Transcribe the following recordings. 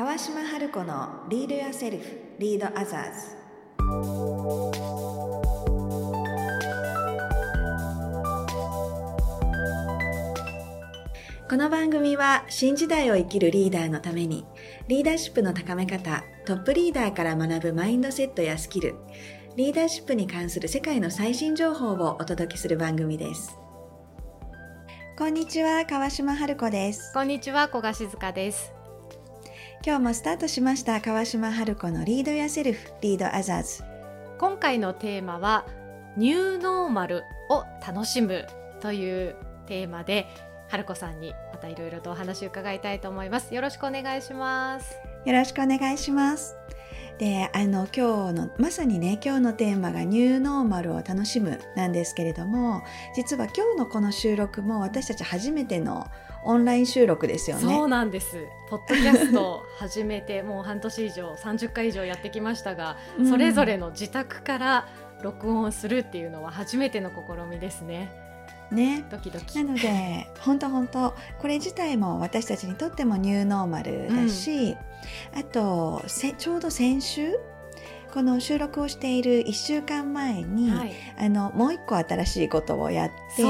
川島春子のリードやセルフリードアザーズこの番組は新時代を生きるリーダーのためにリーダーシップの高め方トップリーダーから学ぶマインドセットやスキルリーダーシップに関する世界の最新情報をお届けする番組です。こんにちは川島春子です。こんにちは小賀静香です今日もスタートしました川島春子のリードやセルフリードアザーズ今回のテーマはニューノーマルを楽しむというテーマで春子さんにまたいろいろとお話を伺いたいと思います。よろしくお願いします。よろしくお願いします。であの今日のまさにね今日のテーマがニューノーマルを楽しむなんですけれども実は今日のこの収録も私たち初めてのオンライン収録ですよね。そうなんです。ポッドキャスト始めて もう半年以上、30回以上やってきましたが、うん、それぞれの自宅から録音するっていうのは初めての試みですね。ね、ドキドキなので本当本当これ自体も私たちにとってもニューノーマルだし、うん、あとせちょうど先週この収録をしている1週間前に、はい、あのもう一個新しいことをやって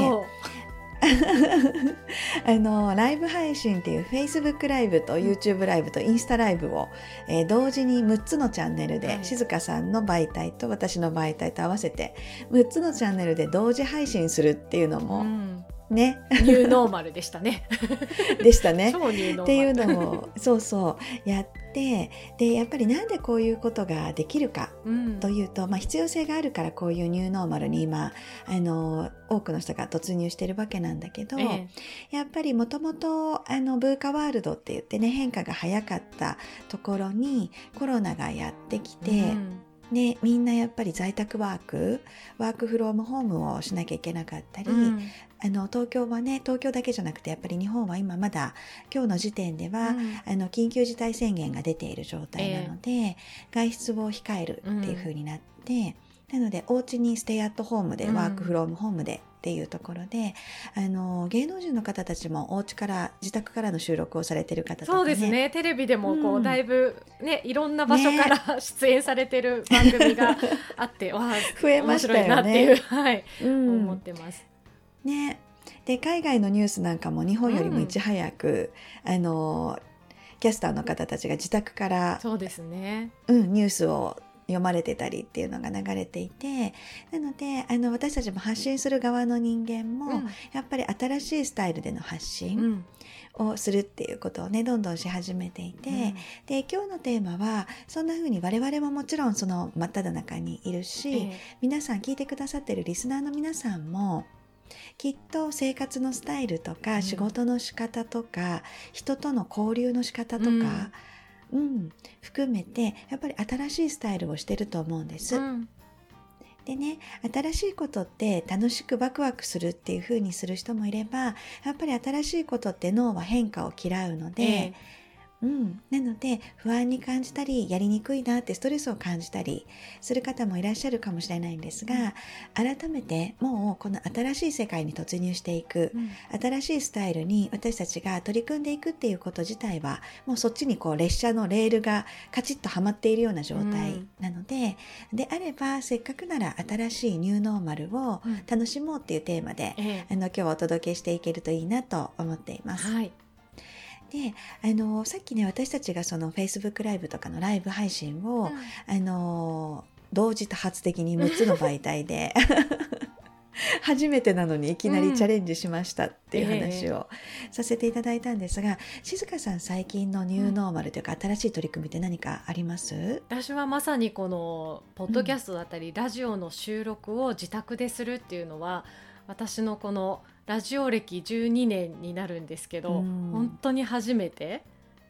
あのライブ配信っていう Facebook ライブと YouTube ライブとインスタライブを、えー、同時に6つのチャンネルで、はい、静香さんの媒体と私の媒体と合わせて6つのチャンネルで同時配信するっていうのも、うんね。ニューノーマルでしたね。でしたね。っていうのもそうそうやってでやっぱりなんでこういうことができるかというと、うん、まあ、必要性があるからこういうニューノーマルに今あの多くの人が突入してるわけなんだけど、ええ、やっぱりもともとあのブーカワールドって言ってね変化が早かったところにコロナがやってきて。うんでみんなやっぱり在宅ワークワークフロームホームをしなきゃいけなかったり、うん、あの東京はね東京だけじゃなくてやっぱり日本は今まだ今日の時点では、うん、あの緊急事態宣言が出ている状態なので、えー、外出を控えるっていうふうになって、なのでお家にステイアットホームで、ワークフロームホームでっていうところであの芸能人の方たちもお家から自宅からの収録をされてる方とか、ね、そうですね。テレビでもこう、うん、だいぶねいろんな場所から、ね、出演されてる番組が あってわあ増えましたよね。はい、うん、思ってます。ね。で海外のニュースなんかも日本よりもいち早く、うん、あのキャスターの方たちが自宅からそうですね、うん、ニュースを読まれてたりっていうのが流れていてなのであの私たちも発信する側の人間も、うん、やっぱり新しいスタイルでの発信をするっていうことをねどんどんし始めていて、うん、で今日のテーマはそんな風に我々ももちろんその真っ只中にいるし、えー、皆さん聞いてくださってるリスナーの皆さんもきっと生活のスタイルとか、仕事の仕方とか人との交流の仕方とか、うん。うん、含めてやっぱり新しいスタイルをしてると思うんです。うん、でね新しいことって楽しくワクワクするっていう風にする人もいればやっぱり新しいことって脳は変化を嫌うので、えーうん、なので不安に感じたりやりにくいなってストレスを感じたりする方もいらっしゃるかもしれないんですが改めてもうこの新しい世界に突入していく、うん、新しいスタイルに私たちが取り組んでいくっていうこと自体はもうそっちにこう列車のレールがカチッとはまっているような状態なので、うん、であればせっかくなら新しいニューノーマルを楽しもうっていうテーマで、うん、あの今日はお届けしていけるといいなと思っています。はいであのさっきね私たちがその Facebook ライブとかのライブ配信を、うん、あの同時多発的に6つの媒体で 初めてなのにいきなりチャレンジしましたっていう話をさせていただいたんですが、静香さん最近のニューノーマルというか、新しい取り組みって何かあります？私はまさにこのポッドキャストだったり、うん、ラジオの収録を自宅でするっていうのは私のこのラジオ歴12年になるんですけど、うん、本当に初めて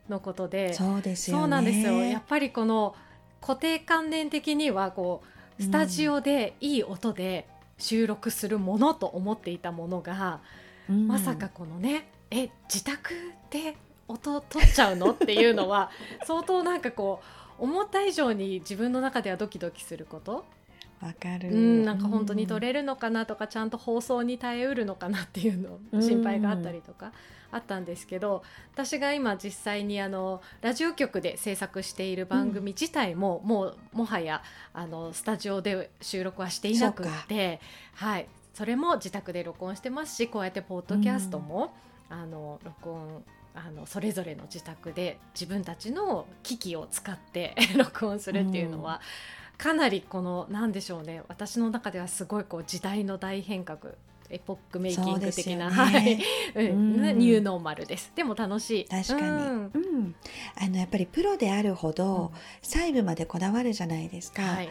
のことでそうですよ、ね、そうなんですよ。やっぱりこの固定観念的にはこうスタジオでいい音で収録するものと思っていたものが、うん、まさかこのねえ自宅で音取っちゃうの？っていうのは相当なんかこう思った以上に自分の中ではドキドキすることわかる、うん、なんか本当に撮れるのかなとか、ちゃんと放送に耐えうるのかなっていうの心配があったりとかあったんですけど私が今実際にあのラジオ局で制作している番組自体も、うん、もうもはやあのスタジオで収録はしていなくて、はい、それも自宅で録音してますしこうやってポッドキャストも、うん、あの録音あのそれぞれの自宅で自分たちの機器を使って 録音するっていうのは、うん、かなりこの何でしょうね。私の中ではすごいこう時代の大変革。エポックメイキング的な、ね、はい、うん、ニューノーマルです。でも楽しい。確かに、うん、うん、あのやっぱりプロであるほど、細部までこだわるじゃないですか。はい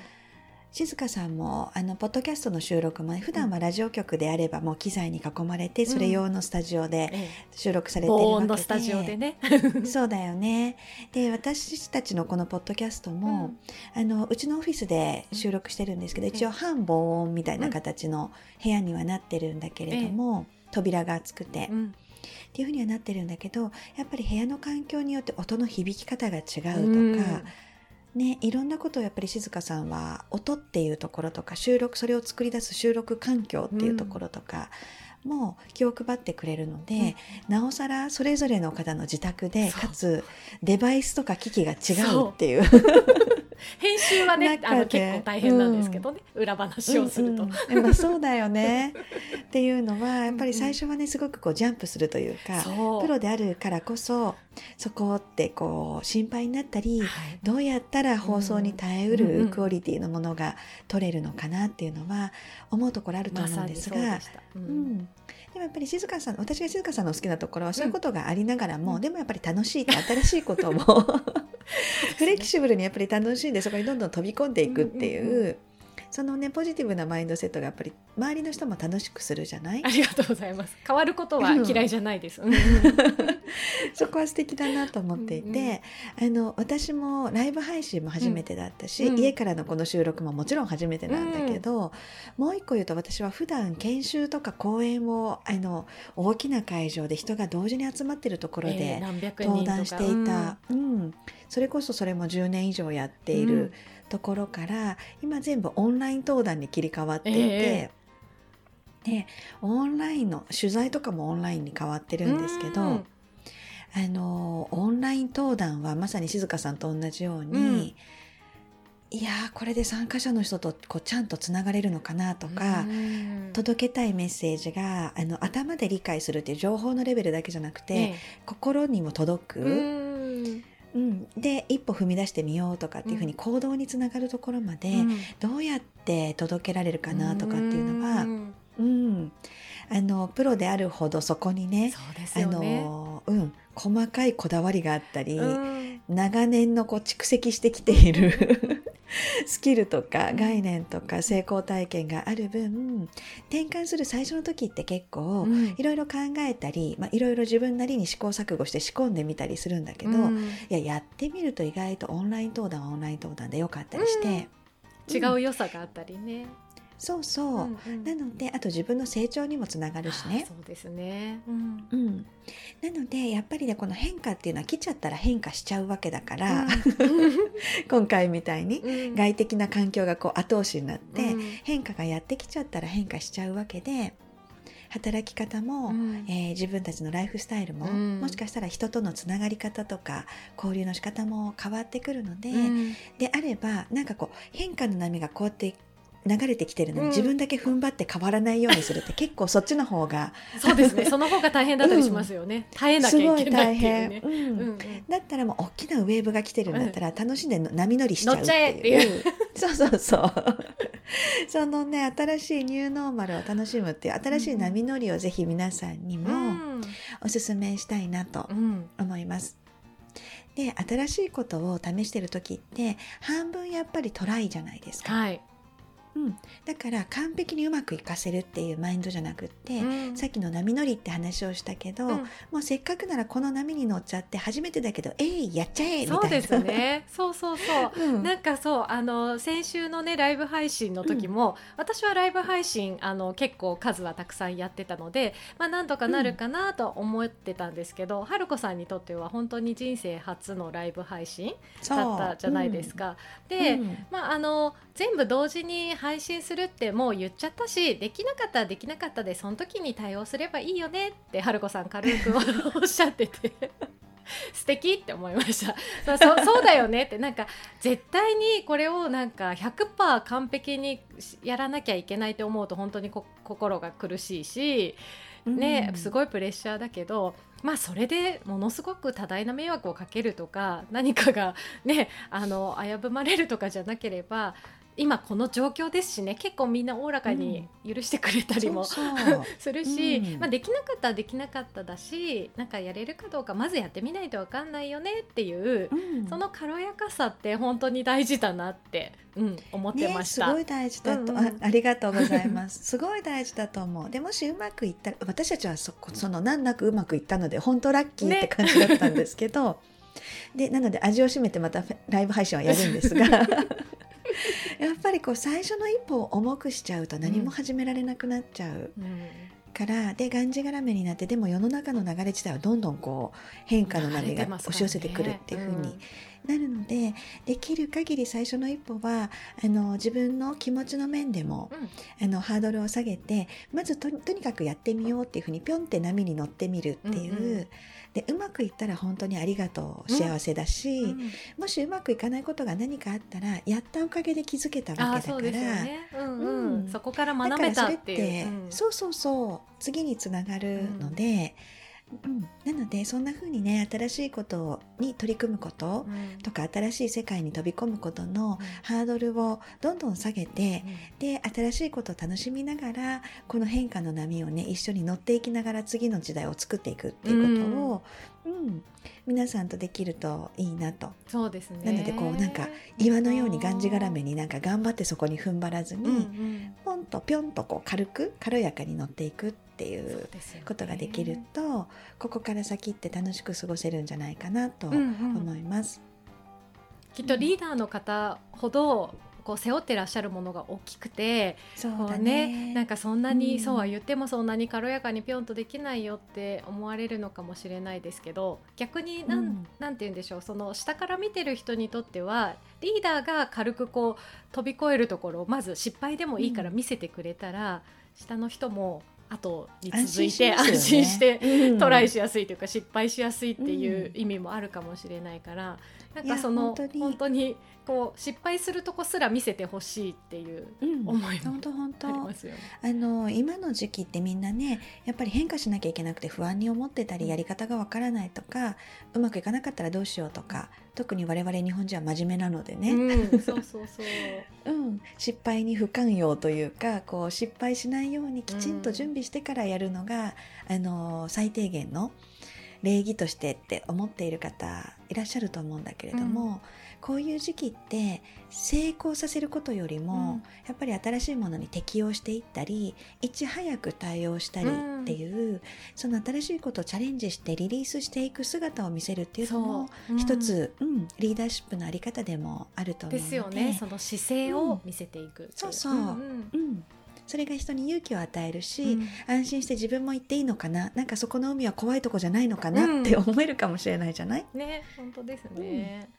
静香さんもあのポッドキャストの収録も、ね、普段はラジオ局であればもう機材に囲まれて、それ用のスタジオで収録されてるわけで、スタジオでね。そうだよね。で私たちのこのポッドキャストも、うん、あのうちのオフィスで収録してるんですけど、一応半防音みたいな形の部屋にはなってるんだけれども、扉が厚くて。うん。っていうふうにはなってるんだけどやっぱり部屋の環境によって音の響き方が違うとか、うんね、いろんなことをやっぱり静香さんは音っていうところとか収録それを作り出す収録環境っていうところとか、も気を配ってくれるので、うん、なおさらそれぞれの方の自宅でかつデバイスとか機器が違うっていう。編集はねあの結構大変なんですけどね、うん、裏話をすると。うんうん、まあ、そうだよね。っていうのはやっぱり最初はねすごくこうジャンプするというか、プロであるからこそそこってこう心配になったり、はい、どうやったら放送に耐えうるクオリティのものが取れるのかなっていうのは思うところあると思うんですが、ま、うん、でもやっぱり静香さん私が静香さんの好きなところはそういうことがありながらも、うん、でもやっぱり楽しいって新しいことも フレキシブルにやっぱり楽しんでそこにどんどん飛び込んでいくっていう。うんうんうんそのねポジティブなマインドセットがやっぱり周りの人も楽しくするじゃない？ありがとうございます。変わることは嫌いじゃないです、うん、そこは素敵だなと思っていて、うんうん、あの私もライブ配信も初めてだったし、うん、家からのこの収録ももちろん初めてなんだけど、もう一個言うと私は普段研修とか講演をあの大きな会場で人が同時に集まってるところで登壇していた、うん。それこそそれも10年以上やっている、ところから今全部オンライン登壇に切り替わっていて、えー、でオンラインの取材とかもオンラインに変わってるんですけど、あのオンライン登壇はまさに静香さんと同じように、うん、いやこれで参加者の人とこうちゃんとつながれるのかなとか、届けたいメッセージがあの頭で理解するっていう情報のレベルだけじゃなくて、え心にも届く。うん、で一歩踏み出してみようとかっていうふうに行動につながるところまでどうやって届けられるかなとかっていうのは、うん、うん、あのプロであるほどそこにね、ね、あの、うん、細かいこだわりがあったり、長年のこう蓄積してきている スキルとか概念とか成功体験がある分転換する最初の時って結構いろいろ考えたりいろいろ自分なりに試行錯誤して仕込んでみたりするんだけど、うん、いややってみると意外とオンライン登壇はオンライン登壇でよかったりして、うん、違う良さがあったりね。そうそう、うんうん、なのであと自分の成長にもつながるしね。そうですね、うん、うん、なのでやっぱりねこの変化っていうのは来ちゃったら変化しちゃうわけだから、うん、今回みたいに外的な環境がこう後押しになって、うん、変化がやってきちゃったら変化しちゃうわけで。働き方も、うん、えー、自分たちのライフスタイルも、うん、もしかしたら人とのつながり方とか交流の仕方も変わってくるので、うん、であればなんかこう変化の波がこうやって流れてきてるのに、自分だけ踏ん張って変わらないようにするって結構そっちの方が そうですね。その方が大変だったりしますよね、うん、耐えなきゃいけないっていうね、うん。うんうん、だったらもう大きなウェーブが来てるんだったら楽しんで波乗りしちゃうっていう。そうそうそう。そのね新しいニューノーマルを楽しむっていう新しい波乗りをぜひ皆さんにもおすすめしたいなと思います、で新しいことを試してる時って半分やっぱりトライじゃないですか。はい、うん、だから完璧にうまくいかせるっていうマインドじゃなくって、うん、さっきの波乗りって話をしたけど、うん、もうせっかくならこの波に乗っちゃって初めてだけどえいやっちゃえみたいな。そうですね。そうそうそう、うん、なんかそうあの先週のねライブ配信の時も、私はライブ配信あの結構数はたくさんやってたので、まあ、なんとかなるかなと思ってたんですけど、春子さんにとっては本当に人生初のライブ配信だったじゃないですか。で、まああの全部同時に配配信するってもう言っちゃったしできなかったらできなかったでその時に対応すればいいよねって春子さん軽くおっしゃってて。素敵って思いました。そうそそうだよねってなんか絶対にこれをなんか100%完璧にやらなきゃいけないと思うと本当に心が苦しいし、ね、うん、すごいプレッシャーだけどまあそれでものすごく多大な迷惑をかけるとか何かがねあの危ぶまれるとかじゃなければ今この状況ですしね結構みんなおおらかに許してくれたりも、うん、するし、うん、まあ、できなかったらできなかっただしなんかやれるかどうかまずやってみないと分かんないよねっていう、うん、その軽やかさって本当に大事だなって、うん、思ってました、ね、すごい大事だと、うんうん、あありがとうございます。すごい大事だと思う。でもしうまくいったら私たちはそその難なくうまくいったので本当ラッキーって感じだったんですけど、ね、でなので味を占めてまたライブ配信はやるんですが やっぱりこう最初の一歩を重くしちゃうと何も始められなくなっちゃう。から、でがんじがらめになってでも世の中の流れ自体はどんどんこう変化の波が押し寄せてくるっていうふうになるので、できる限り最初の一歩はあの自分の気持ちの面でも、うん、あのハードルを下げてまずとにかくやってみようっていうふうにぴょんって波に乗ってみるっていう。うんうんでうまくいったら本当にありがとう幸せだし、うん、もしうまくいかないことが何かあったらやったおかげで気づけたわけだから、ね。うんうん、そこから学べたっていう、そうそうそう次につながるので。うん、なのでそんな風にね新しいことに取り組むこととか、うん、新しい世界に飛び込むことのハードルをどんどん下げて、うん、で新しいことを楽しみながらこの変化の波をね一緒に乗っていきながら次の時代を作っていくっていうことを、うん。皆さんとできるといいなと。そうですね。なのでこうなんか岩のようにがんじがらめになんか頑張ってそこに踏ん張らずに、うんうん、ポンとぴょんとこう軽く軽やかに乗っていくっていうことができると、ね、ここから先って楽しく過ごせるんじゃないかなと思います。うんうん、きっとリーダーの方ほどこう背負ってらっしゃるものが大きくてそうだね、ね、なんかそんなに、うん、そうは言ってもそんなに軽やかにぴょんとできないよって思われるのかもしれないですけど逆になん、うん、なんて言うんでしょうその下から見てる人にとってはリーダーが軽くこう飛び越えるところをまず失敗でもいいから見せてくれたら、うん、下の人も後に続いて安心してトライしやすいというか失敗しやすいっていう意味もあるかもしれないから、なんかその本当に。こう失敗するとこすら見せてほしいっていう思いもありますよね、うん、あの今の時期ってみんなねやっぱり変化しなきゃいけなくて不安に思ってたりやり方がわからないとかうまくいかなかったらどうしようとか特に我々日本人は真面目なのでね、うん、そうそうそう、うん、失敗に不寛容というかこう失敗しないようにきちんと準備してからやるのが、うん、あの最低限の礼儀としてって思っている方いらっしゃると思うんだけれども、うん、こういう時期って成功させることよりも、うん、やっぱり新しいものに適応していったりいち早く対応したりっていう、うん、その新しいことをチャレンジしてリリースしていく姿を見せるっていうのも一つ、うん、リーダーシップのあり方でもあると思うので。ですよね。その姿勢を見せていくそうそう、うんそれが人に勇気を与えるし、うん、安心して自分も行っていいのかななんかそこの海は怖いとこじゃないのかなって思えるかもしれないじゃない、ね本当ですね、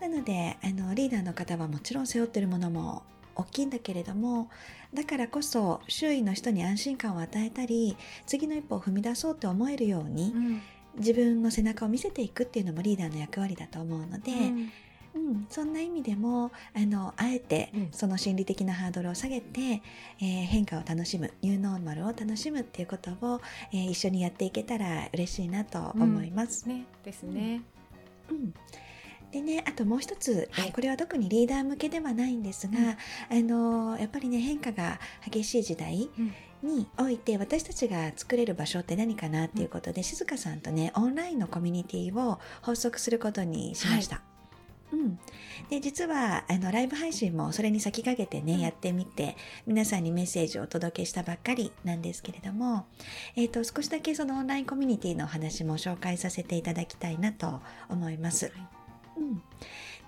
なのであのリーダーの方はもちろん背負ってるものも大きいんだけれどもだからこそ周囲の人に安心感を与えたり次の一歩を踏み出そうと思えるように、うん、自分の背中を見せていくっていうのもリーダーの役割だと思うので、うんうん、そんな意味でもあのあえてその心理的なハードルを下げて、えー、変化を楽しむニューノーマルを楽しむっていうことを、えー、一緒にやっていけたら嬉しいなと思います。うん、ね、ですね。うん、でね、あともう一つ、はい、これは特にリーダー向けではないんですが、うん、あのやっぱりね変化が激しい時代において私たちが作れる場所って何かなっていうことで、うん、静香さんとねオンラインのコミュニティを発足することにしました。はいうん、で実はあのライブ配信もそれに先駆けてね、うん、やってみて皆さんにメッセージをお届けしたばっかりなんですけれども、えーと、少しだけそのオンラインコミュニティのお話も紹介させていただきたいなと思います。はい、うん。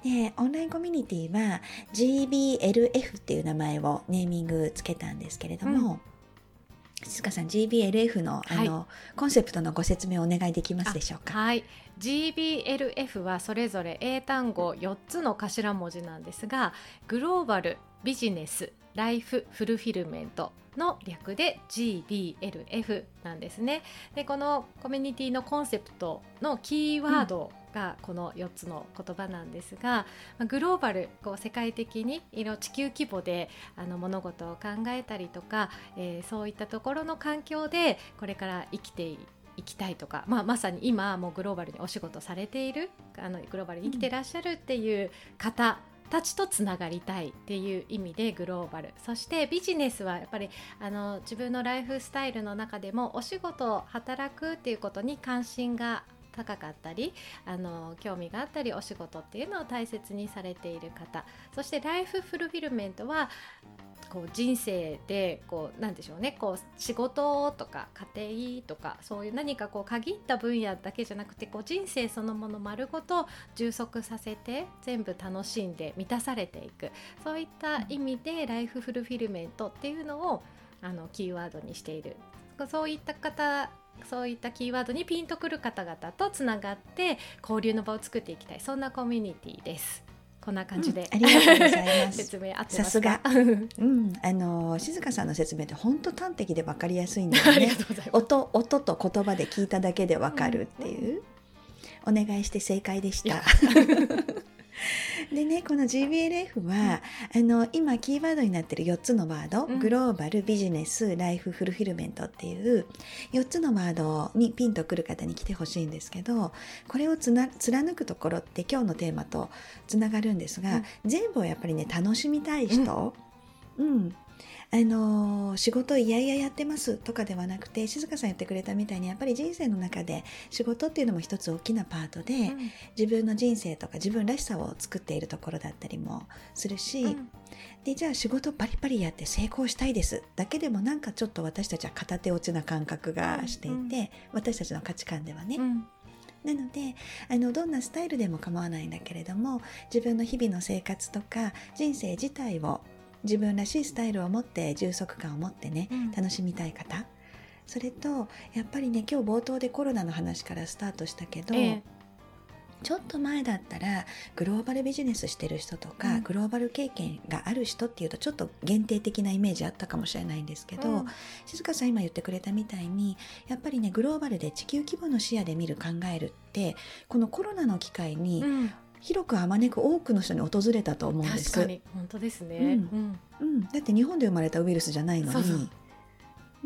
でオンラインコミュニティは GBLF っていう名前をネーミングつけたんですけれども、静香さん GBLF のあの、はい、コンセプトのご説明をお願いできますでしょうか？はい。GBLF はそれぞれ英単語4つの頭文字なんですがグローバルビジネスライフフルフィルメントの略で GBLF なんですね。でこのコミュニティのコンセプトのキーワードがこの4つの言葉なんですが、うん、グローバルこう世界的に地球規模であの物事を考えたりとか、えー、そういったところの環境でこれから生きていきたいとか、まあ、まさに今もうグローバルにお仕事されているあのグローバルに生きてらっしゃるっていう方たちとつながりたいっていう意味でグローバル。そしてビジネスはやっぱりあの自分のライフスタイルの中でもお仕事働くっていうことに関心が高かったりあの興味があったりお仕事っていうのを大切にされている方そしてライフフルフィルメントはこう人生でこうなんでしょうねこう仕事とか家庭とかそういう何かこう限った分野だけじゃなくてこう人生そのもの丸ごと充足させて全部楽しんで満たされていく。そういった意味でライフフルフィルメントっていうのをあのキーワードにしている。そういった方そういったキーワードにピンとくる方々とつながって交流の場を作っていきたいそんなコミュニティです。こんな感じで、うん、ありがとうございます。説明合ってさすが。うん、あの静香さんの説明って本当端的でわかりやすいんだよね。音音と言葉で聞いただけでわかるっていう。お願いして正解でした。でねこの GBLF は、うん、あの今キーワードになってる4つのワード、うん、グローバルビジネスライフフルフィルメントっていう4つのワードにピンとくる方に来てほしいんですけどこれをつな貫くところって今日のテーマとつながるんですが、うん、全部をやっぱりね楽しみたい人、うんあの仕事いやいややってますとかではなくて静香さん言ってくれたみたいにやっぱり人生の中で仕事っていうのも一つ大きなパートで、うん、自分の人生とか自分らしさを作っているところだったりもするし、うん、でじゃあ仕事パリパリやって成功したいです。だけでもなんかちょっと私たちは片手落ちな感覚がしていて、うん、私たちの価値観ではね。なのであのどんなスタイルでも構わないんだけれども自分の日々の生活とか人生自体を自分らしいスタイルを持って充足感を持ってね、うん、楽しみたい方。それとやっぱりね今日冒頭でコロナの話からスタートしたけど、ええ、ちょっと前だったらグローバルビジネスしてる人とか、うん、グローバル経験がある人っていうとちょっと限定的なイメージあったかもしれないんですけど、うん、静香さん今言ってくれたみたいにやっぱりねグローバルで地球規模の視野で見る考えるってこのコロナの機会に、うん広くあまねく多くの人に訪れたと思うんです。確かに。本当ですね、うん、うん、だって日本で生まれたウイルスじゃないのに。う。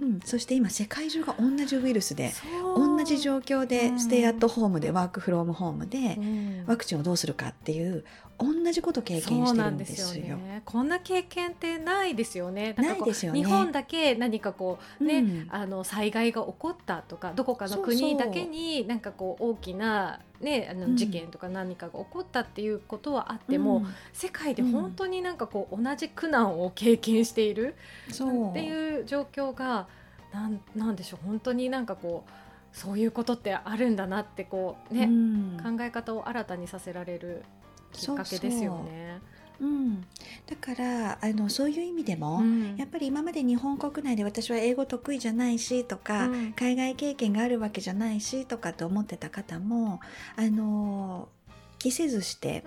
ん、そして今世界中が同じウイルスで同じ状況でステイアットホームでワークフロームホームでワクチンをどうするかっていう同じこと経験してるんですよ。すよね、こんな経験ってないですよね。ないですよね。日本だけ何かこうね、うん、あの災害が起こったとかどこかの国だけになんかこう大きなねあの事件とか何かが起こったっていうことはあっても、うん、世界で本当になんかこう同じ苦難を経験している、う。ん、っていう状況がなんなんでしょう。本当になんかこう。そういうことってあるんだなってこうね、考え方を新たにさせられるきっかけですよね。うん、だからあのそういう意味でも、うん、やっぱり今まで日本国内で私は英語得意じゃないしとか、うん、海外経験があるわけじゃないしとかと思ってた方もあの気せずして、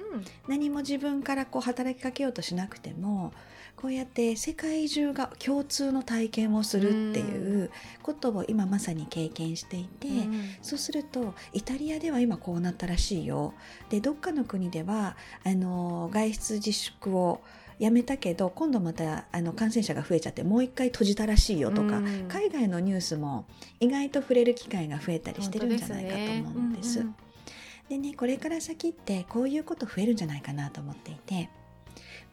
何も自分からこう働きかけようとしなくてもこうやって世界中が共通の体験をするっていうことを今まさに経験していて、うん、そうするとイタリアでは今こうなったらしいよでどっかの国ではあの外出自粛をやめたけど今度またあの感染者が増えちゃってもう一回閉じたらしいよとか、うん、海外のニュースも意外と触れる機会が増えたりしてるんじゃないかと思うんです。で、ねうんうん、ねこれから先ってこういうこと増えるんじゃないかなと思っていて。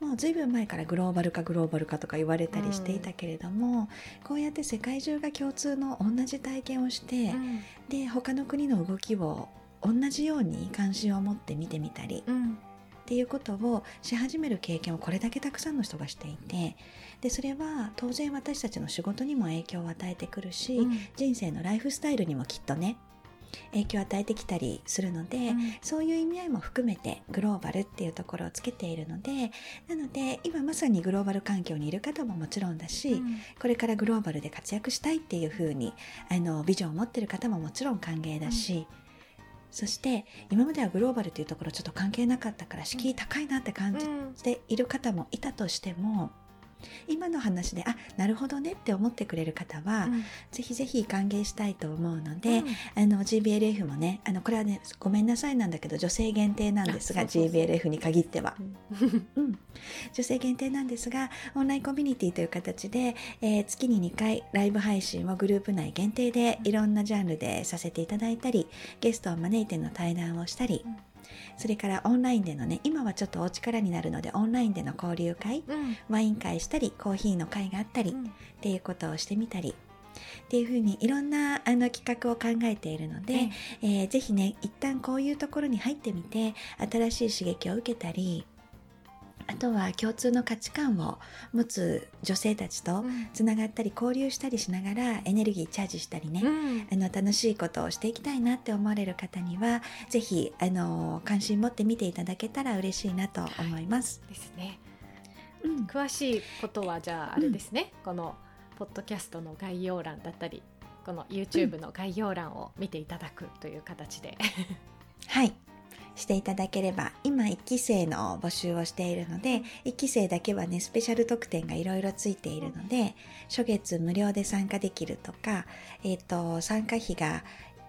もう随分前からグローバル化グローバル化とか言われたりしていたけれども、うん、こうやって世界中が共通の同じ体験をして、うん、で他の国の動きを同じように関心を持って見てみたり、うん、っていうことをし始める経験をこれだけたくさんの人がしていてでそれは当然私たちの仕事にも影響を与えてくるし、人生のライフスタイルにもきっとね影響を与えてきたりするので、うん、そういう意味合いも含めてグローバルっていうところをつけているのでなので今まさにグローバル環境にいる方ももちろんだし、うん、これからグローバルで活躍したいっていうふうにあのビジョンを持ってる方ももちろん歓迎だし、うん、そして今まではグローバルというところちょっと関係なかったから敷居高いなって感じている方もいたとしても、今の話であなるほどねって思ってくれる方は、うん、ぜひぜひ歓迎したいと思うので、うん、あの GBLF もねあのこれはねごめんなさいなんだけど女性限定なんですが GBLF に限っては、うん、女性限定なんですがオンラインコミュニティという形で、えー、月に2回ライブ配信をグループ内限定でいろんなジャンルでさせていただいたりゲストを招いての対談をしたり、それからオンラインでのね今はちょっとお力になるのでオンラインでの交流会、うん、ワイン会したりコーヒーの会があったり、うん、っていうことをしてみたりっていうふうにいろんなあの企画を考えているので、えー、ぜひね一旦こういうところに入ってみて新しい刺激を受けたりあとは共通の価値観を持つ女性たちとつながったり交流したりしながらエネルギーチャージしたりね、うん、あの楽しいことをしていきたいなって思われる方にはぜひあの関心持って見ていただけたら嬉しいなと思います。はい、ですね。うん、詳しいことはじゃああれですね、うん、このポッドキャストの概要欄だったりこの YouTube の概要欄を見ていただくという形で、はいしていただければ今1期生の募集をしているので1期生だけはねスペシャル特典がいろいろついているので初月無料で参加できるとか、えーと参加費が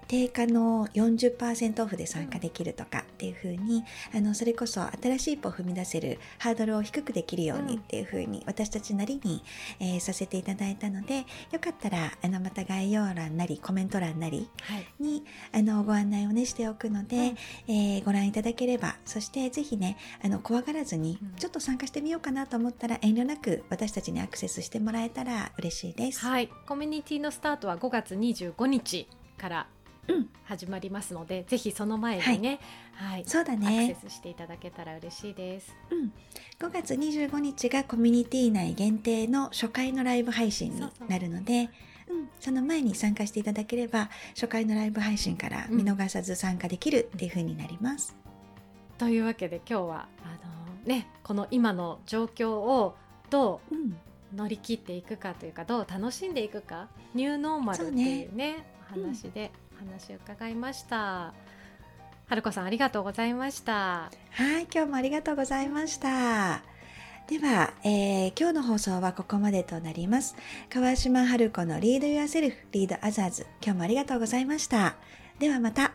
定価の40%オフで参加できるとかっていう風にあのそれこそ新しい一歩を踏み出せるハードルを低くできるようにっていう風に私たちなりに、えー、させていただいたのでよかったらあのまた概要欄なりコメント欄なりに、はい、あのご案内をねしておくので、うん、えー、ご覧いただければそしてぜひねあの怖がらずにちょっと参加してみようかなと思ったら遠慮なく私たちにアクセスしてもらえたら嬉しいです。はい、コミュニティのスタートは5月25日から始まりますので、うん、ぜひその前にね、はい、はい、そうだね。アクセスしていただけたら嬉しいです。うん、5月25日がコミュニティ内限定の初回のライブ配信になるので。うん、その前に参加していただければ初回のライブ配信から見逃さず参加できるっていう風になります。うん、というわけで今日はあの、ね、この今の状況をどう乗り切っていくかというかどう楽しんでいくかニューノーマルっていうね、ね、話で話を伺いました。春子さんありがとうございました。はい今日もありがとうございました。では、えー、今日の放送はここまでとなります。川島春子のリードユアセルフリードアザーズ今日もありがとうございました。ではまた。